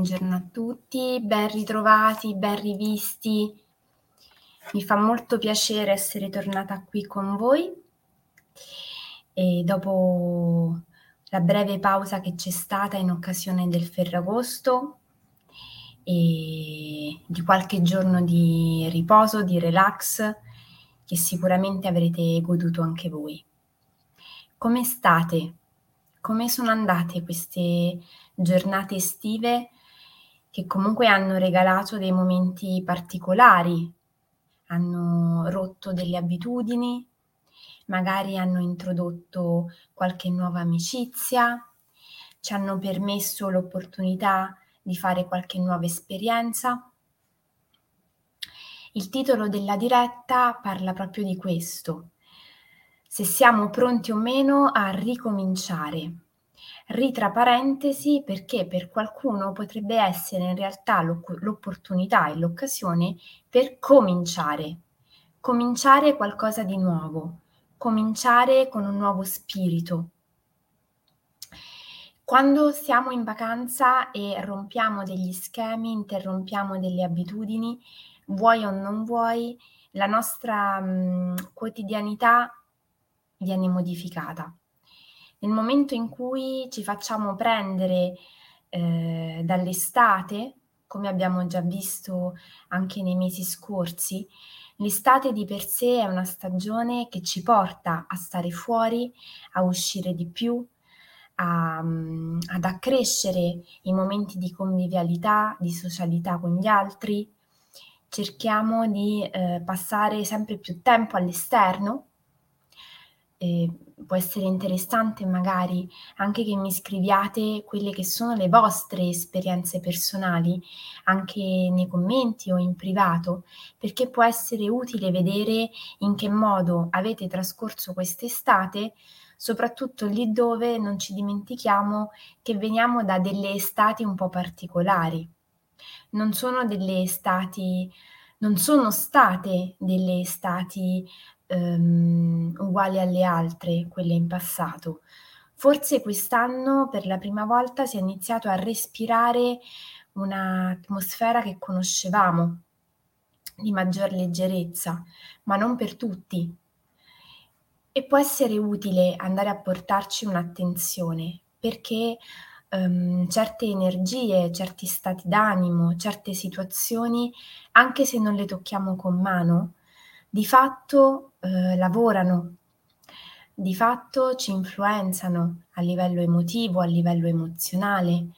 Buongiorno a tutti, ben ritrovati, ben rivisti. Mi fa molto piacere essere tornata qui con voi e dopo la breve pausa che c'è stata in occasione del Ferragosto e di qualche giorno di riposo, di relax che sicuramente avrete goduto anche voi. Come state? Come sono andate queste giornate estive che comunque hanno regalato dei momenti particolari, hanno rotto delle abitudini, magari hanno introdotto qualche nuova amicizia, ci hanno permesso l'opportunità di fare qualche nuova esperienza. Il titolo della diretta parla proprio di questo, se siamo pronti o meno a ricominciare. Ritra parentesi perché per qualcuno potrebbe essere in realtà l'opportunità e l'occasione per cominciare, cominciare qualcosa di nuovo, cominciare con un nuovo spirito. Quando siamo in vacanza e rompiamo degli schemi, interrompiamo delle abitudini, vuoi o non vuoi, la nostra mh, quotidianità viene modificata. Nel momento in cui ci facciamo prendere eh, dall'estate, come abbiamo già visto anche nei mesi scorsi, l'estate di per sé è una stagione che ci porta a stare fuori, a uscire di più, a, ad accrescere i momenti di convivialità, di socialità con gli altri. Cerchiamo di eh, passare sempre più tempo all'esterno può essere interessante magari anche che mi scriviate quelle che sono le vostre esperienze personali, anche nei commenti o in privato, perché può essere utile vedere in che modo avete trascorso quest'estate, soprattutto lì dove non ci dimentichiamo che veniamo da delle estati un po' particolari. Non sono delle estati non sono state delle estati ehm, uguali alle altre, quelle in passato. Forse quest'anno per la prima volta si è iniziato a respirare un'atmosfera che conoscevamo, di maggior leggerezza, ma non per tutti. E può essere utile andare a portarci un'attenzione perché um, certe energie, certi stati d'animo, certe situazioni, anche se non le tocchiamo con mano, di fatto eh, lavorano, di fatto ci influenzano a livello emotivo, a livello emozionale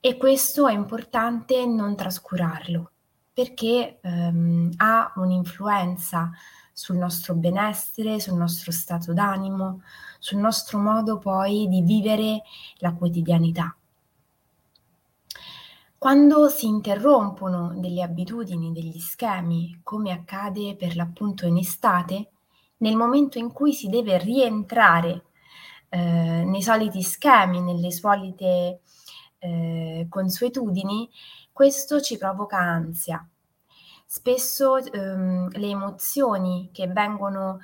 e questo è importante non trascurarlo perché ehm, ha un'influenza sul nostro benessere, sul nostro stato d'animo, sul nostro modo poi di vivere la quotidianità. Quando si interrompono delle abitudini, degli schemi, come accade per l'appunto in estate, nel momento in cui si deve rientrare eh, nei soliti schemi, nelle solite eh, consuetudini, questo ci provoca ansia. Spesso ehm, le emozioni che vengono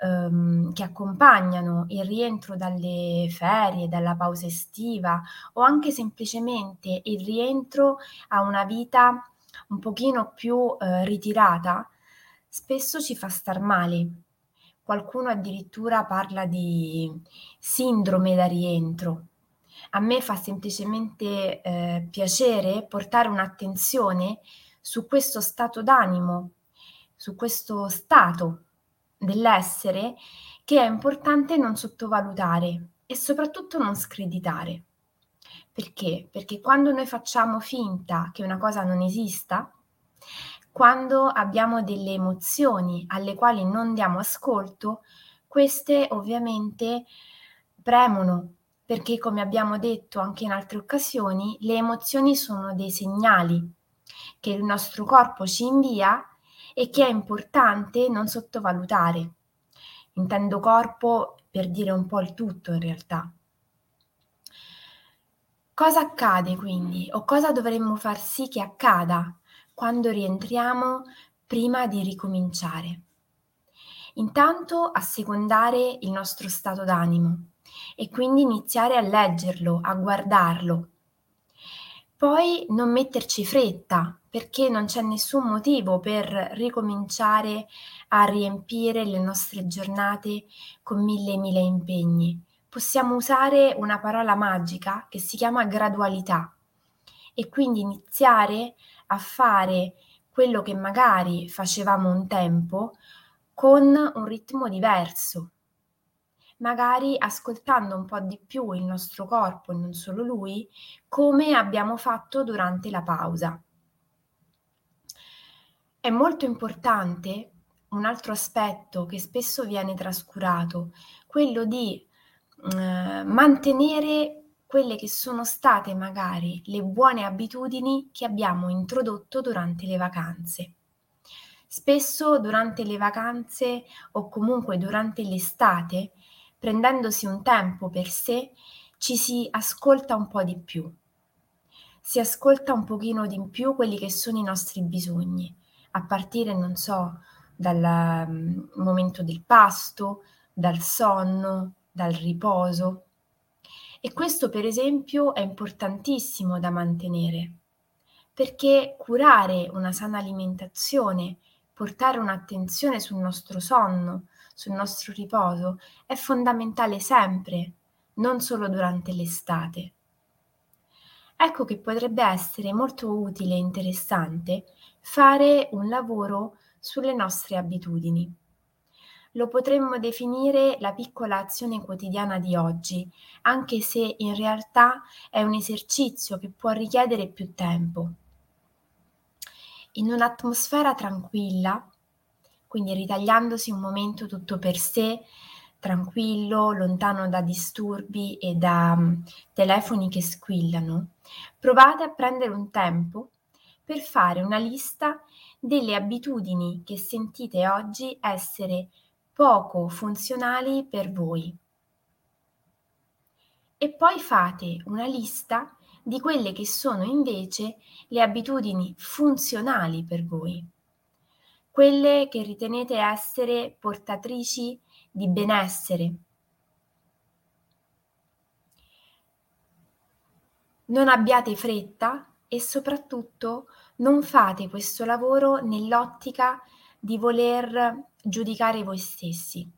ehm, che accompagnano il rientro dalle ferie, dalla pausa estiva o anche semplicemente il rientro a una vita un pochino più eh, ritirata, spesso ci fa star male. Qualcuno addirittura parla di sindrome da rientro. A me fa semplicemente eh, piacere portare un'attenzione su questo stato d'animo, su questo stato dell'essere che è importante non sottovalutare e soprattutto non screditare. Perché? Perché quando noi facciamo finta che una cosa non esista, quando abbiamo delle emozioni alle quali non diamo ascolto, queste ovviamente premono, perché come abbiamo detto anche in altre occasioni, le emozioni sono dei segnali che il nostro corpo ci invia e che è importante non sottovalutare. Intendo corpo per dire un po' il tutto in realtà. Cosa accade quindi o cosa dovremmo far sì che accada quando rientriamo prima di ricominciare? Intanto assecondare il nostro stato d'animo e quindi iniziare a leggerlo, a guardarlo. Poi non metterci fretta, perché non c'è nessun motivo per ricominciare a riempire le nostre giornate con mille e mille impegni. Possiamo usare una parola magica che si chiama gradualità e quindi iniziare a fare quello che magari facevamo un tempo con un ritmo diverso, magari ascoltando un po' di più il nostro corpo e non solo lui, come abbiamo fatto durante la pausa. È molto importante un altro aspetto che spesso viene trascurato, quello di eh, mantenere quelle che sono state magari le buone abitudini che abbiamo introdotto durante le vacanze. Spesso durante le vacanze o comunque durante l'estate prendendosi un tempo per sé, ci si ascolta un po' di più. Si ascolta un pochino di più quelli che sono i nostri bisogni, a partire, non so, dal um, momento del pasto, dal sonno, dal riposo. E questo, per esempio, è importantissimo da mantenere, perché curare una sana alimentazione, portare un'attenzione sul nostro sonno, sul nostro riposo è fondamentale sempre, non solo durante l'estate. Ecco che potrebbe essere molto utile e interessante fare un lavoro sulle nostre abitudini. Lo potremmo definire la piccola azione quotidiana di oggi, anche se in realtà è un esercizio che può richiedere più tempo. In un'atmosfera tranquilla, quindi ritagliandosi un momento tutto per sé, tranquillo, lontano da disturbi e da um, telefoni che squillano, provate a prendere un tempo per fare una lista delle abitudini che sentite oggi essere poco funzionali per voi. E poi fate una lista di quelle che sono invece le abitudini funzionali per voi quelle che ritenete essere portatrici di benessere. Non abbiate fretta e soprattutto non fate questo lavoro nell'ottica di voler giudicare voi stessi.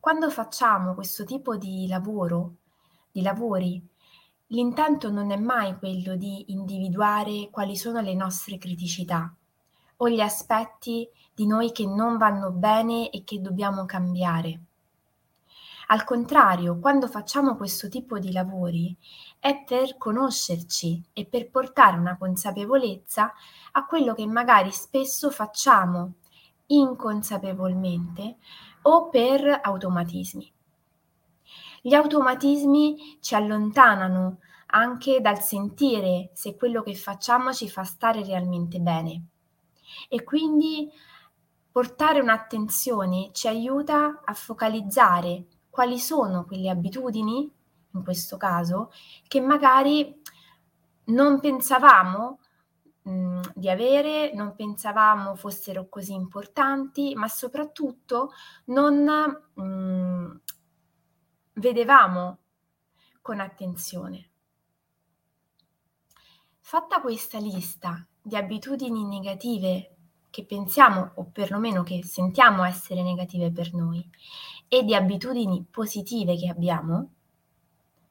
Quando facciamo questo tipo di lavoro, di lavori, l'intento non è mai quello di individuare quali sono le nostre criticità, o gli aspetti di noi che non vanno bene e che dobbiamo cambiare. Al contrario, quando facciamo questo tipo di lavori è per conoscerci e per portare una consapevolezza a quello che magari spesso facciamo inconsapevolmente o per automatismi. Gli automatismi ci allontanano anche dal sentire se quello che facciamo ci fa stare realmente bene e quindi portare un'attenzione ci aiuta a focalizzare quali sono quelle abitudini, in questo caso, che magari non pensavamo mm, di avere, non pensavamo fossero così importanti, ma soprattutto non mh, mm, vedevamo con attenzione. Fatta questa lista di abitudini negative che pensiamo o perlomeno che sentiamo essere negative per noi e di abitudini positive che abbiamo,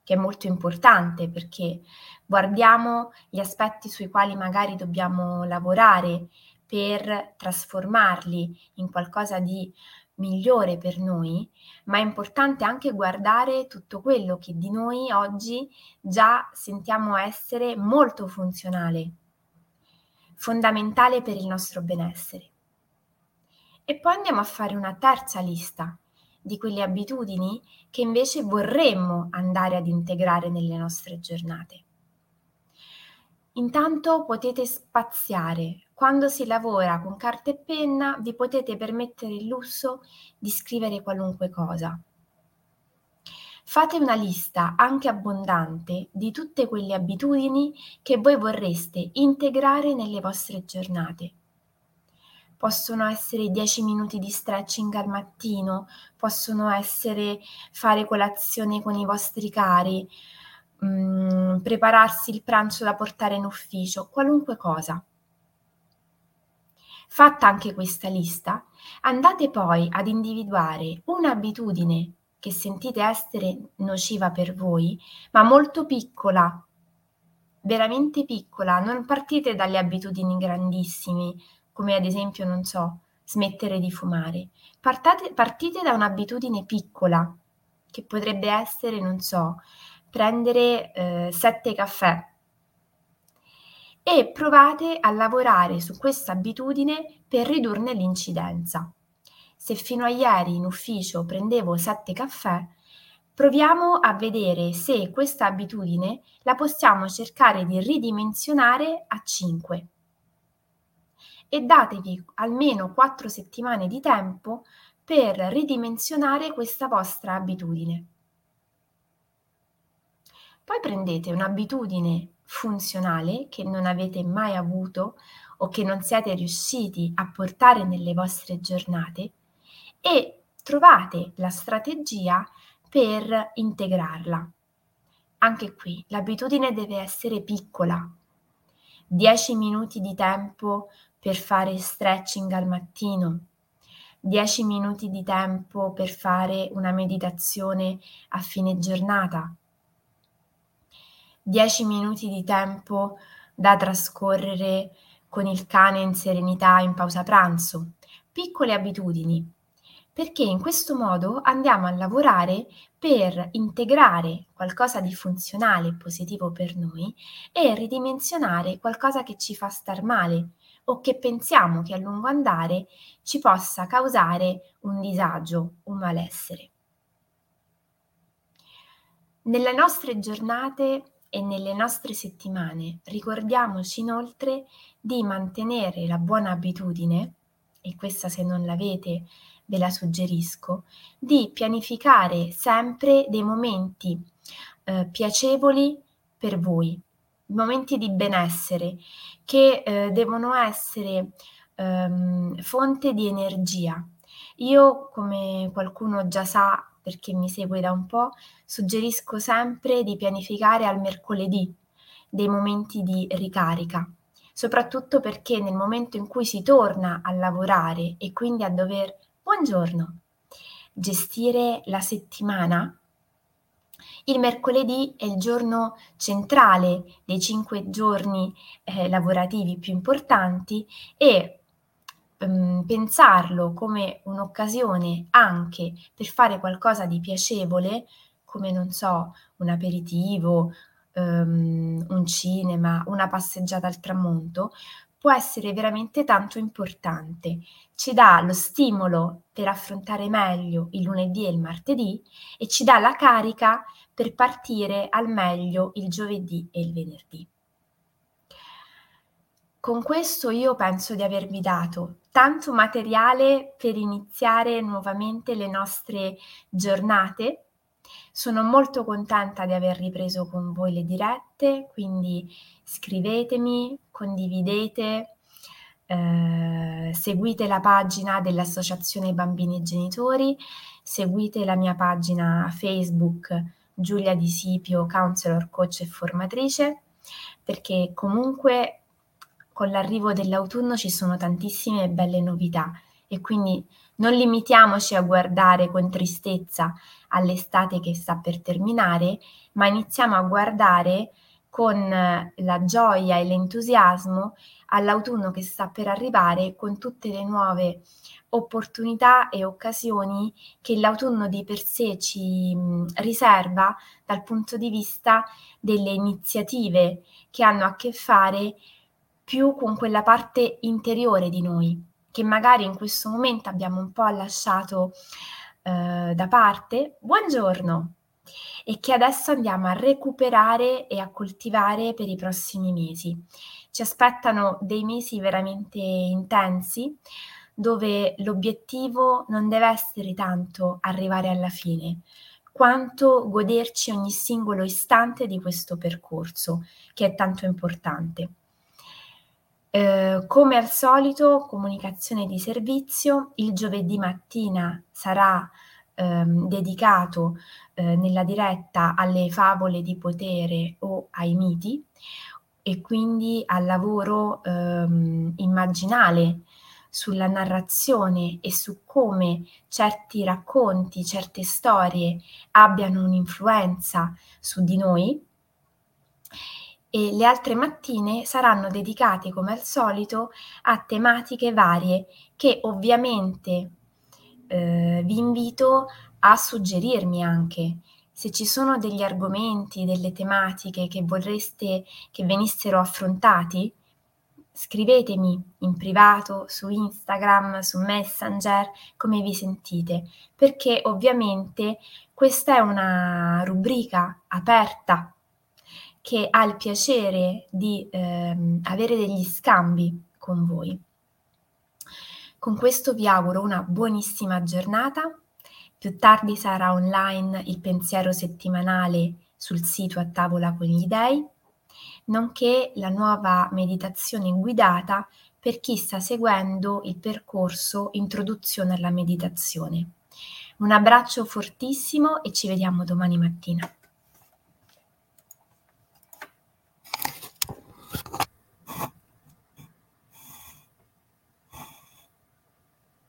che è molto importante perché guardiamo gli aspetti sui quali magari dobbiamo lavorare per trasformarli in qualcosa di migliore per noi, ma è importante anche guardare tutto quello che di noi oggi già sentiamo essere molto funzionale fondamentale per il nostro benessere. E poi andiamo a fare una terza lista di quelle abitudini che invece vorremmo andare ad integrare nelle nostre giornate. Intanto potete spaziare. Quando si lavora con carta e penna vi potete permettere il lusso di scrivere qualunque cosa. Fate una lista anche abbondante di tutte quelle abitudini che voi vorreste integrare nelle vostre giornate. Possono essere 10 minuti di stretching al mattino, possono essere fare colazione con i vostri cari, mh, mm, prepararsi il pranzo da portare in ufficio, qualunque cosa. Fatta anche questa lista, andate poi ad individuare un'abitudine che sentite essere nociva per voi, ma molto piccola, veramente piccola. Non partite dalle abitudini grandissime, come ad esempio, non so, smettere di fumare. Partate, partite da un'abitudine piccola, che potrebbe essere, non so, prendere eh, sette caffè e provate a lavorare su questa abitudine per ridurne l'incidenza. Se fino a ieri in ufficio prendevo sette caffè, proviamo a vedere se questa abitudine la possiamo cercare di ridimensionare a 5 e datevi almeno 4 settimane di tempo per ridimensionare questa vostra abitudine. Poi prendete un'abitudine funzionale che non avete mai avuto o che non siete riusciti a portare nelle vostre giornate e trovate la strategia per integrarla. Anche qui l'abitudine deve essere piccola. 10 minuti di tempo per fare stretching al mattino, 10 minuti di tempo per fare una meditazione a fine giornata, 10 minuti di tempo da trascorrere con il cane in serenità in pausa pranzo, piccole abitudini, perché in questo modo andiamo a lavorare per integrare qualcosa di funzionale e positivo per noi e ridimensionare qualcosa che ci fa star male o che pensiamo che a lungo andare ci possa causare un disagio, un malessere. Nelle nostre giornate e nelle nostre settimane ricordiamoci inoltre di mantenere la buona abitudine, e questa se non l'avete ve la suggerisco, di pianificare sempre dei momenti eh, piacevoli per voi, momenti di benessere che eh, devono essere ehm, fonte di energia. Io, come qualcuno già sa, perché mi segue da un po', suggerisco sempre di pianificare al mercoledì dei momenti di ricarica, soprattutto perché nel momento in cui si torna a lavorare e quindi a dover, buongiorno, gestire la settimana, il mercoledì è il giorno centrale dei cinque giorni eh, lavorativi più importanti e Ehm, pensarlo come un'occasione anche per fare qualcosa di piacevole, come non so, un aperitivo, ehm, un cinema, una passeggiata al tramonto, può essere veramente tanto importante. Ci dà lo stimolo per affrontare meglio il lunedì e il martedì e ci dà la carica per partire al meglio il giovedì e il venerdì. Con questo io penso di avervi dato tanto materiale per iniziare nuovamente le nostre giornate. Sono molto contenta di aver ripreso con voi le dirette, quindi scrivetemi, condividete, eh, seguite la pagina dell'Associazione Bambini e Genitori, seguite la mia pagina Facebook Giulia Di Sipio, counselor, coach e formatrice, perché comunque con l'arrivo dell'autunno ci sono tantissime belle novità e quindi non limitiamoci a guardare con tristezza all'estate che sta per terminare, ma iniziamo a guardare con la gioia e l'entusiasmo all'autunno che sta per arrivare con tutte le nuove opportunità e occasioni che l'autunno di per sé ci riserva dal punto di vista delle iniziative che hanno a che fare più con quella parte interiore di noi, che magari in questo momento abbiamo un po' lasciato eh, da parte. Buongiorno! E che adesso andiamo a recuperare e a coltivare per i prossimi mesi. Ci aspettano dei mesi veramente intensi dove l'obiettivo non deve essere tanto arrivare alla fine, quanto goderci ogni singolo istante di questo percorso che è tanto importante. Eh, come al solito, comunicazione di servizio, il giovedì mattina sarà ehm, dedicato eh, nella diretta alle favole di potere o ai miti e quindi al lavoro ehm, immaginale sulla narrazione e su come certi racconti, certe storie abbiano un'influenza su di noi. E le altre mattine saranno dedicate, come al solito, a tematiche varie che ovviamente eh, vi invito a suggerirmi anche se ci sono degli argomenti, delle tematiche che vorreste che venissero affrontati, scrivetemi in privato, su Instagram, su Messenger, come vi sentite, perché ovviamente questa è una rubrica aperta che ha il piacere di ehm, avere degli scambi con voi. Con questo vi auguro una buonissima giornata. Più tardi sarà online il pensiero settimanale sul sito a tavola con gli dei nonché la nuova meditazione guidata per chi sta seguendo il percorso Introduzione alla meditazione. Un abbraccio fortissimo e ci vediamo domani mattina.